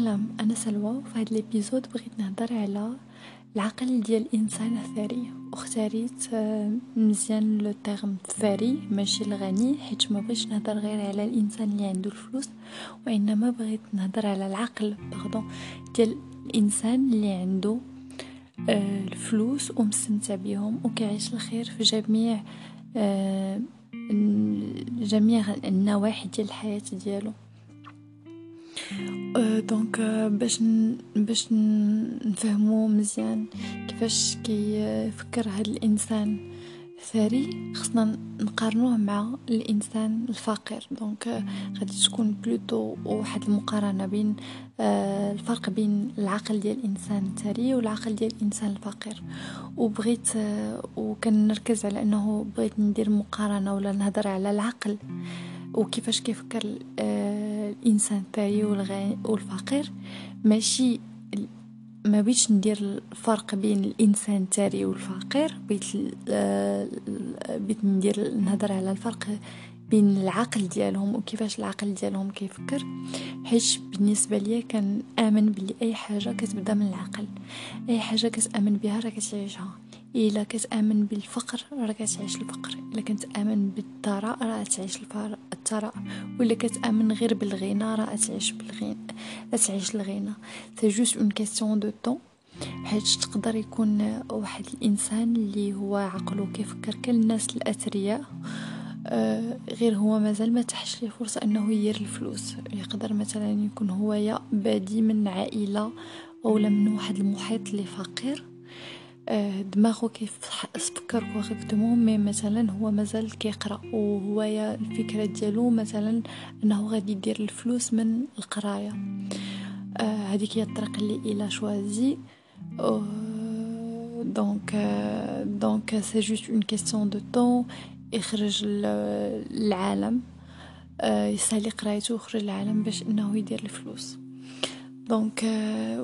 سلام أنا سلوى وفي هاد ال épisode بغيت نهضر على العقل ديال الإنسان الثري واختاريت آه، مزيان le terme ثري ماشي الغني حيت ما بغيتش نهضر غير على الإنسان اللي عنده الفلوس وإنما بغيت نهضر على العقل pardon ديال الإنسان اللي عنده آه، الفلوس ومستمتع بهم وكيعيش الخير في جميع آه، جميع النواحي ديال الحياة ديالو. donc باش باش نفهمو مزيان كيفاش كيفكر هاد الإنسان. ثري خصنا نقارنوه مع الإنسان الفقير. donc غادي تكون plutôt واحد المقارنة بين الفرق بين العقل ديال الإنسان الثري والعقل ديال الإنسان الفقير. وبغيت وكنركز على أنه بغيت ندير مقارنة ولا نهضر على العقل. وكيفاش كيفكر الإنسان الثري والفقير ماشي ما بغيتش ندير الفرق بين الإنسان الثري والفقير بيت بيت ندير نهضر على الفرق بين العقل ديالهم وكيفاش العقل ديالهم كيفكر. حيت بالنسبة ليا كنآمن بلي أي حاجة كتبدا من العقل أي حاجة كتأمن بها راه كتعيشها. إلا كتامن بالفقر راه كتعيش الفقر. إلا كتامن بالثراء راه تعيش الثراء. ولا كتامن غير بالغنى راه تعيش بالغنى تعيش الغنى. c'est juste une question de temps حيت تقدر يكون واحد الإنسان اللي هو عقله كيفكر كالناس الأثرياء. آه غير هو مازال ما تاحتش ليه فرصة إنه يدير الفلوس. يقدر مثلا يكون هو يا بادي من عائلة أو من واحد المحيط اللي فقير. دماغه كيف فكر correctement mais مثلا هو مازال كيقرأ وهو الفكرة ديالو مثلا إنه غادي يدير الفلوس من القراية. آه، هذيك هي الطريق اللي il a choisi. donc donc c'est juste une question de temps يخرج للعالم آه، يسالي قرايته ويخرج للعالم باش إنه يدير الفلوس. donc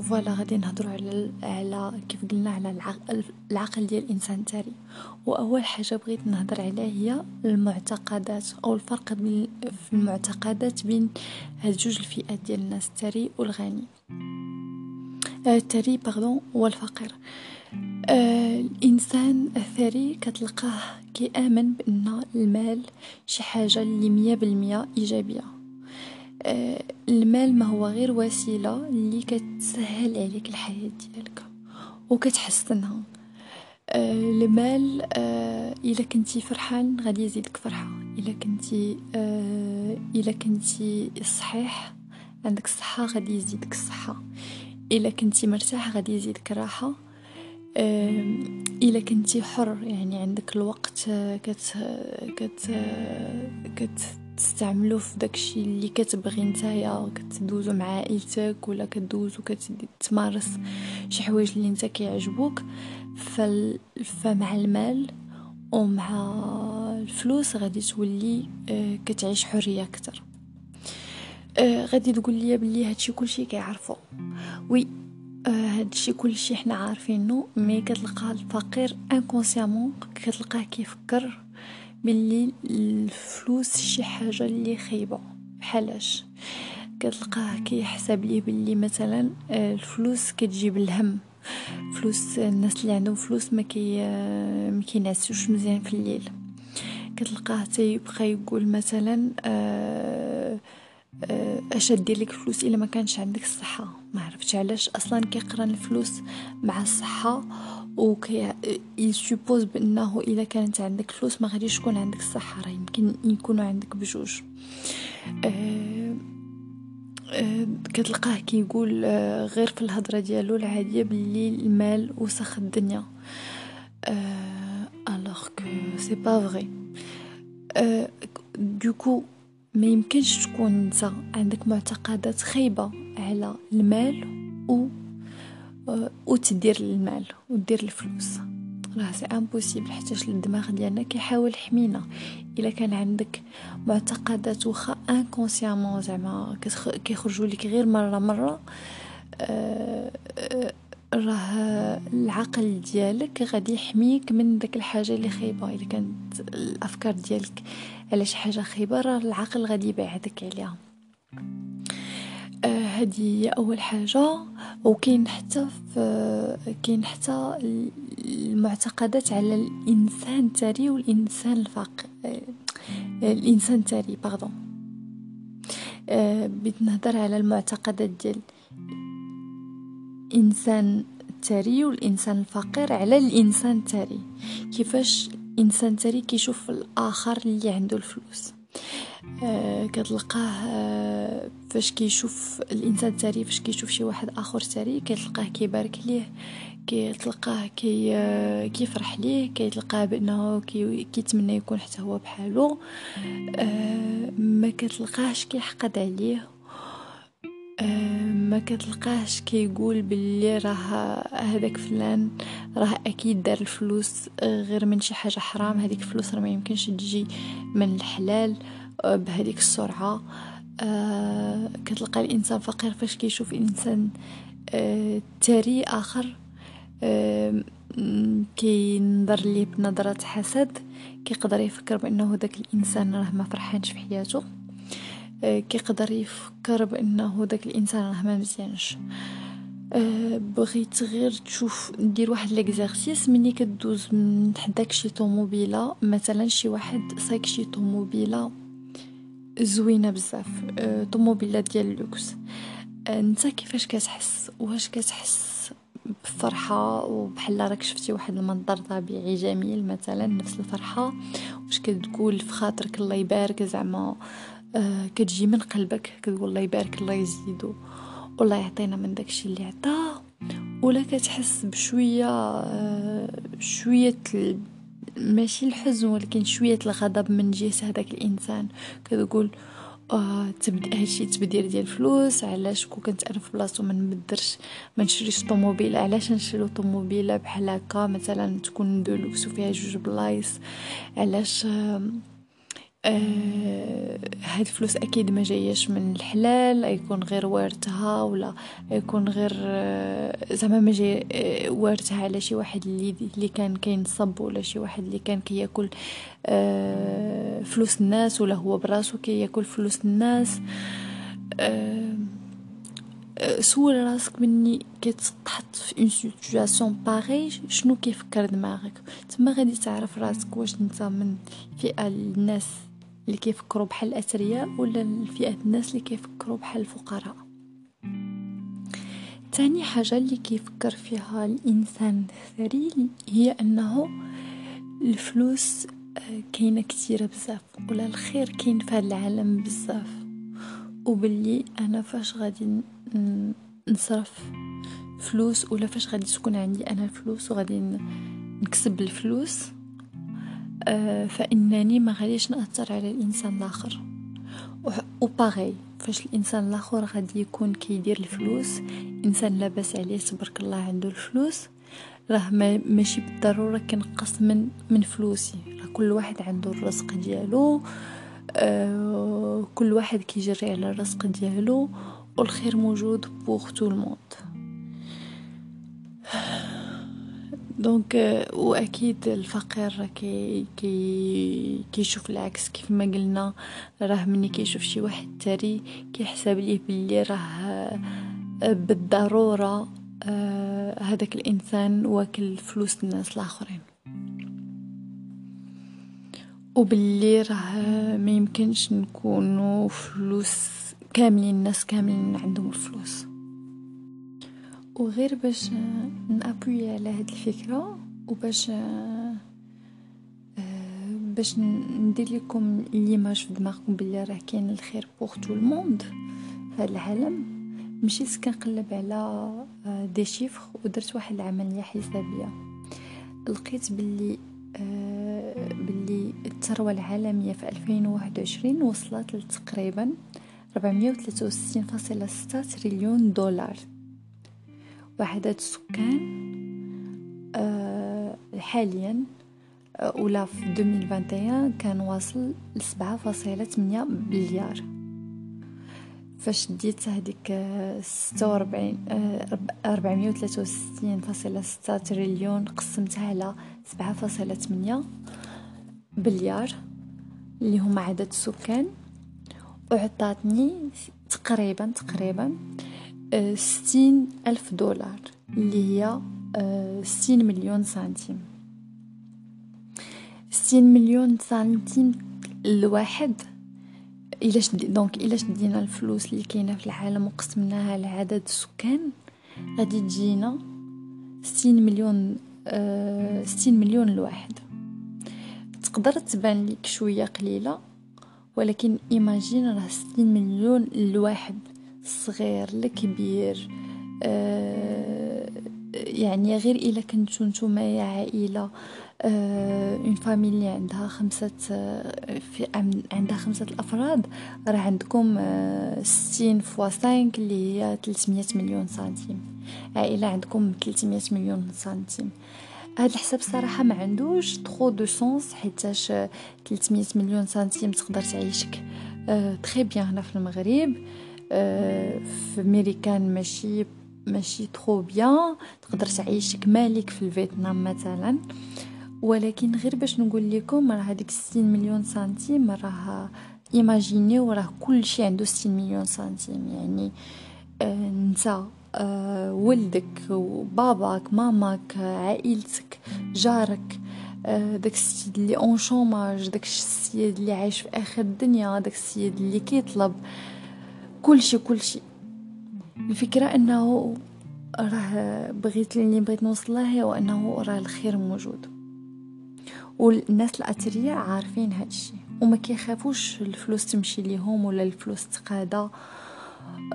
voilà غادي نهضروا على على كيف قلنا على العقل, العقل ديال الإنسان الثري وأول حاجة بغيت نهضر عليها هي المعتقدات أو الفرق بين في المعتقدات بين هاد جوج الفئات ديال الناس الثري والغني. الثري pardon والفقير. آه الإنسان الثري كتلقاه كيآمن بأن المال شي حاجة اللي مية بالمية إيجابية. آه، المال ما هو غير وسيلة اللي كتسهل عليك الحياة ديالك وكتحسنها آه، المال آه، إلا كنتي فرحان غادي يزيدك فرحة. إلا كنتي إلا كنتي صحيح عندك الصحة غادي يزيدك الصحة إلا كنتي مرتاح غادي يزيدك الراحة إلا كنتي حر يعني عندك الوقت كت كت كت تستعملو في داكشي اللي كتبغي نتايا كتدوزو مع عائلتك ولا كدوزو كتمارس شي حوايج اللي نتا كيعجبوك. فال... فمع المال ومع الفلوس غادي تولي آه، كتعيش حرية أكثر آه، غادي تقول لي بلي هادشي كلشي كيعرفو. oui آه، هادشي كلشي حنا عارفينه mais كتلقى الفقير inconsciemment كتلقاه كيفكر. باللي الفلوس شي حاجة اللي خايبة. بحالاش؟ كتلقاه كيحسب ليه باللي مثلا آه، الفلوس كتجيب الهم. فلوس الناس اللي عندهم فلوس ما كي آه، ما كينعسوش مزيان في الليل. كتلقاه تيبقى يقول مثلا آه، اش دير لك فلوس إلا ما كانش عندك الصحة؟ ما عرفتش علاش أصلا كيقرن الفلوس مع الصحة وكي ي suppose بانه الا كانت عندك فلوس ما غاديش تكون عندك الصحه راه يمكن يكونوا عندك بجوج أه أه كتلقاه كيقول أه غير في الهضره ديالو العاديه باللي المال وسخ الدنيا alors que c'est pas vrai donc ما يمكنش تكون انت عندك معتقدات خايبه على المال و وتدير المال ودير الفلوس. راه c'est impossible حيت الدماغ ديالنا كيحاول يحمينا إلا كان عندك معتقدات واخا inconsciemment زعما كيخرجوا لك غير مرة مرة آه راه العقل ديالك غادي يحميك من داك الحاجة اللي خايبة. إلا كانت الأفكار ديالك على شي حاجة خايبة راه العقل غادي يبعدك عليها. هذه هي أول حاجة. وكاين حتى في كاين حتى المعتقدات على الإنسان الثري والإنسان الفقير الإنسان الثري pardon بغيت نهضر على المعتقدات ديال الإنسان الثري والإنسان الفقير على الإنسان الثري كيفاش الإنسان الثري كيشوف الآخر اللي عنده الفلوس. آه كتلقاه آه فاش كيشوف الإنسان الثري فاش كيشوف شي واحد آخر ثري كتلقاه كيبارك ليه كيتلقاه كي آه كيفرح ليه كيتلقاه بأنه كي كيتمنى يكون حتى هو بحالو آه ما كتلقاهش كيحقد عليه. آه ما كتلقاهش كيقول باللي راه هذاك فلان راه أكيد دار الفلوس غير من شي حاجة حرام هذيك الفلوس راه ما يمكنش تجي من الحلال. آه، بهذيك السرعة. آه كتلقى الإنسان فقير فاش كيشوف إنسان آه ثري آخر. آه كينظر ليه بنظرة حسد كيقدر يفكر بأنه داك الإنسان راه ما فرحانش في حياته. آه كيقدر يفكر بأنه داك الإنسان راه ما مزيانش. أه بغيت غير تشوف دير واحد l'exercice. ملي كدوز من حداك شي طوموبيلة مثلا شي واحد صايك شي طوموبيلة زوينة بزاف أه طوموبيله ديال اللوكس. انت كيفاش كتحس؟ واش كتحس بفرحة؟ وبحال راك شفتي واحد المنظر طبيعي جميل مثلا نفس الفرحة؟ واش كتقول في خاطرك الله يبارك زعما آه كتجي من قلبك كتقول الله يبارك الله يزيدو والله يعطينا من داكشي اللي عطاه. ولا كتحس بشوية آه شوية ماشي الحزن ولكن شوية الغضب من جهه هذاك الإنسان. كتقول آه تبدير هادشي تبدير ديال الفلوس علاش كون كنت أنا في بلاصتو ما نبدرش ما نشريش طوموبيل؟ علاش نشري طوموبيلة بحال هكا؟ مثلا تكون de luxe وفيها جوج بلايص. علاش آه آه هاد الفلوس أكيد ما جاياش من الحلال يكون غير وارثها ولا يكون غير آه زعما ما جاي آه وارثها على شي واحد اللي اللي كان كينصب ولا شي واحد اللي كان كياكل آه فلوس الناس ولا هو براسو كياكل فلوس الناس. آه سول راسك مني كتحط في une situation باغي شنو كيفكر دماغك؟ تما غادي تعرف راسك واش انت من فئة الناس اللي كيفكروا بحال الأثرياء ولا الفئه الناس اللي كيفكروا بحال الفقراء. تاني حاجة اللي كيفكر فيها الإنسان الثري هي أنه الفلوس كاينة كثيره بزاف ولا الخير كاين في العالم بزاف. وباللي أنا فاش غادي نصرف فلوس ولا فاش غادي تكون عندي أنا الفلوس وغادي نكسب الفلوس آه فإنني ما غاديش نأثر على الإنسان الآخر. وباغي فاش الإنسان الآخر غادي يكون كيدير الفلوس إنسان لاباس عليه تبارك الله عنده الفلوس راه ما ماشي بالضرورة كنقص من من فلوسي. راه كل واحد عنده الرزق ديالو آه كل واحد كيجري على الرزق ديالو والخير موجود pour tout le monde donc واكيد الفقير كي كي كيشوف العكس. كيف ما قلنا راه مني كيشوف شي واحد ثري كيحسب ليه بلي راه بالضرورة هذاك الإنسان واكل فلوس الناس الآخرين. وباللي راه ما يمكنش نكونوا فلوس كاملين الناس كاملين عندهم الفلوس. وغير باش نأبوي على هاد الفكرة وباش باش ندير لكم l'image في دماغكم بلي راه كاين الخير pour tout le monde في هذا العالم. مشيت كنقلب على des chiffres ودرت واحد العملية حسابية. لقيت بلي باللي الثروة العالمية في 2021 وصلت لتقريبا 463.6 تريليون دولار. وعدد السكان آه حاليا آه ولا في 2021 كان واصل ل 7.8 مليار. فاش ديت هذيك ستة وربعين أربعمية وثلاثة وستين فاصلة ستة تريليون قسمتها على سبعة فاصلة ثمانية بليار اللي هما عدد السكان. وعطاتني تقريبا تقريبا ستين ألف دولار اللي هي ستين مليون سنتيم. ستين مليون سنتيم الواحد الا donc الا شدينا الفلوس اللي كاينة في العالم وقسمناها على عدد السكان غادي تجينا ستين مليون أه ستين مليون الواحد تقدر تبان لك شوية قليلة ولكن imagine راه ستين مليون الواحد صغير لكبير أه يعني غير إلا كنتو نتوما يا عائلة une famille اللي عندها خمسة في عندها خمسة الأفراد راه عندكم ستين fois cinq اللي هي 300 مليون سنتيم. عائلة عندكم 300 مليون سنتيم. هاد الحساب صراحة ما عندوش trop de sens حيتاش 300 مليون سنتيم تقدر تعيشك. très bien هنا في المغرب. في ميريكان ماشي ماشي très bien تقدر تعيشك مالك في الفيتنام مثلا. ولكن غير باش نقول لكم راه هذيك 60 مليون سنتيم راه imaginez راه كل شيء عنده 60 مليون سنتيم. يعني آه انت آه ولدك وباباك ماماك عائلتك جارك آه داك السيد اللي اون شوماج داك السيد اللي عايش في آخر الدنيا داك السيد اللي كيطلب. كل شيء كل شيء. الفكرة إنه راه بغيت اللي بغيت نوصل له هو انه راه الخير موجود. والناس الأثرياء عارفين هادشي وما كيخافوش الفلوس تمشي ليهم ولا الفلوس تقادا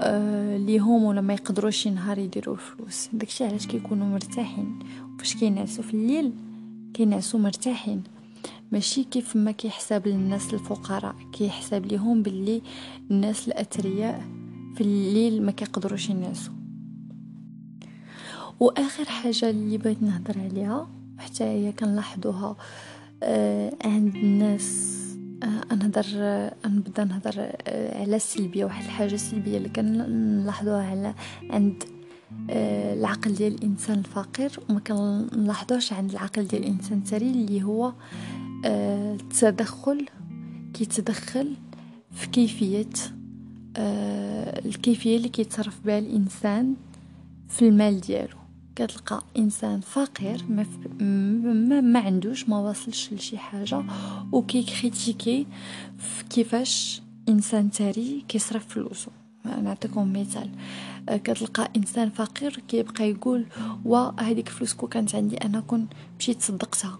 آه ليهم ولا ما يقدروش نهار يديروا الفلوس. داكشي علاش كيكونوا مرتاحين؟ فاش كينعسوا في الليل كينعسوا مرتاحين. ماشي كيف ما كيحسب للناس الفقراء كيحسب ليهم باللي الناس الأثرياء في الليل ما كيقدروش ينعسوا وآخر حاجة اللي بغيت نهضر عليها حتى هي كنلاحظوها آه عند الناس آه نهضر آه نبدا نهضر آه على السلبية واحد الحاجة السلبية اللي كنلاحظوها على عند آه العقل ديال الإنسان الفقير وما كنلاحظوش عند العقل ديال الإنسان الثري اللي هو آه التدخل كيتدخل في كيفية آه الكيفية اللي كيتصرف بها الإنسان في المال ديالو. كتلقى إنسان فقير ما, ما, ما عندوش ما واصلش لشي حاجة وكي critiquer كيفاش إنسان ثري كيصرف فلوسه نعطيكم مثال. كتلقى إنسان فقير كيبقى يقول وا هذيك فلوس كو كانت عندي أنا كون مشيت صدقتها.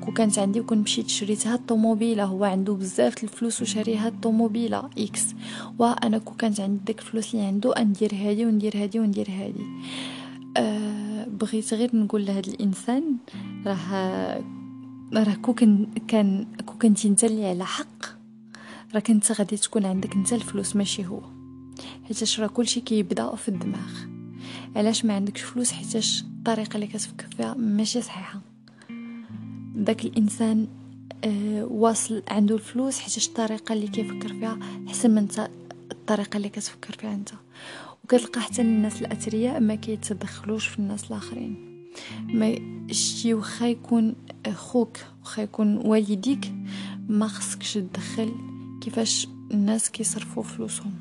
كو كانت عندي وكون مشيت شريت هاد الطوموبيلة هو عنده بزاف الفلوس وشاري هاد الطوموبيلة X وأنا كو كانت عندي ديك الفلوس اللي عنده ندير هادي وندير هادي وندير هادي. أه بغيت غير نقول لهذا الإنسان راه راه كو كان كان كو كنتي أنت اللي على حق راه كنت غادي تكون عندك أنت الفلوس ماشي هو. حيتاش راه كلشي كيبدأ في الدماغ. علاش ما عندكش فلوس؟ حيتاش الطريقة اللي كتفكر فيها ماشي صحيحة. داك الإنسان أه واصل عنده الفلوس حيتاش الطريقة اللي كيفكر فيها أحسن من الطريقة اللي كتفكر فيها انت. وكتلقى حتى الناس الأثرياء ما كيتدخلوش في الناس الآخرين. ما شتي وخا يكون خوك وخا يكون والديك ما خصكش تدخل كيفاش الناس كيصرفوا فلوسهم.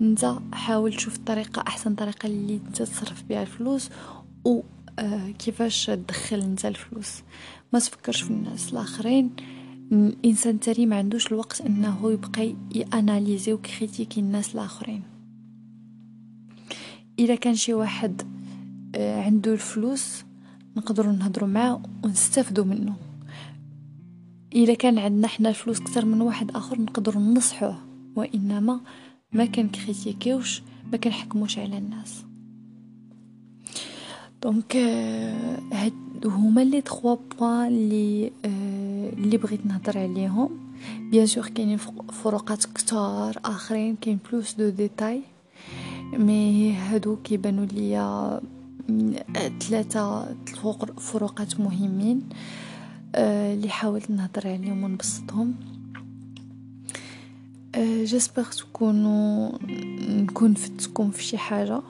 انت حاول تشوف الطريقة أحسن طريقة اللي تصرف بها الفلوس و آه كيفاش تدخل انت الفلوس. ما تفكرش في الناس الاخرين. الانسان التالي ما عندوش الوقت إنه يبقى ياناليزي وكريتيكي الناس الاخرين. إذا كان شي واحد آه عنده الفلوس نقدروا نهضروا معاه ونستافدوا منه. إذا كان عندنا حنا الفلوس أكثر من واحد آخر نقدروا ننصحوه. وإنما ما كن critiquer وش ما كنحكموش على الناس. donc هاد هما لي 3 points اللي اللي بغيت نهضر عليهم. bien sûr كاينين فروقات كتار آخرين كاين plus de détails. mais هادو كيبانوا ليا ثلاثة فروقات مهمين اللي حاولت نهضر عليهم ونبسطهم. j'espère تكونوا نكون فتكم في شي حاجة.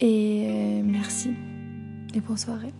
Et merci. Et bonne soirée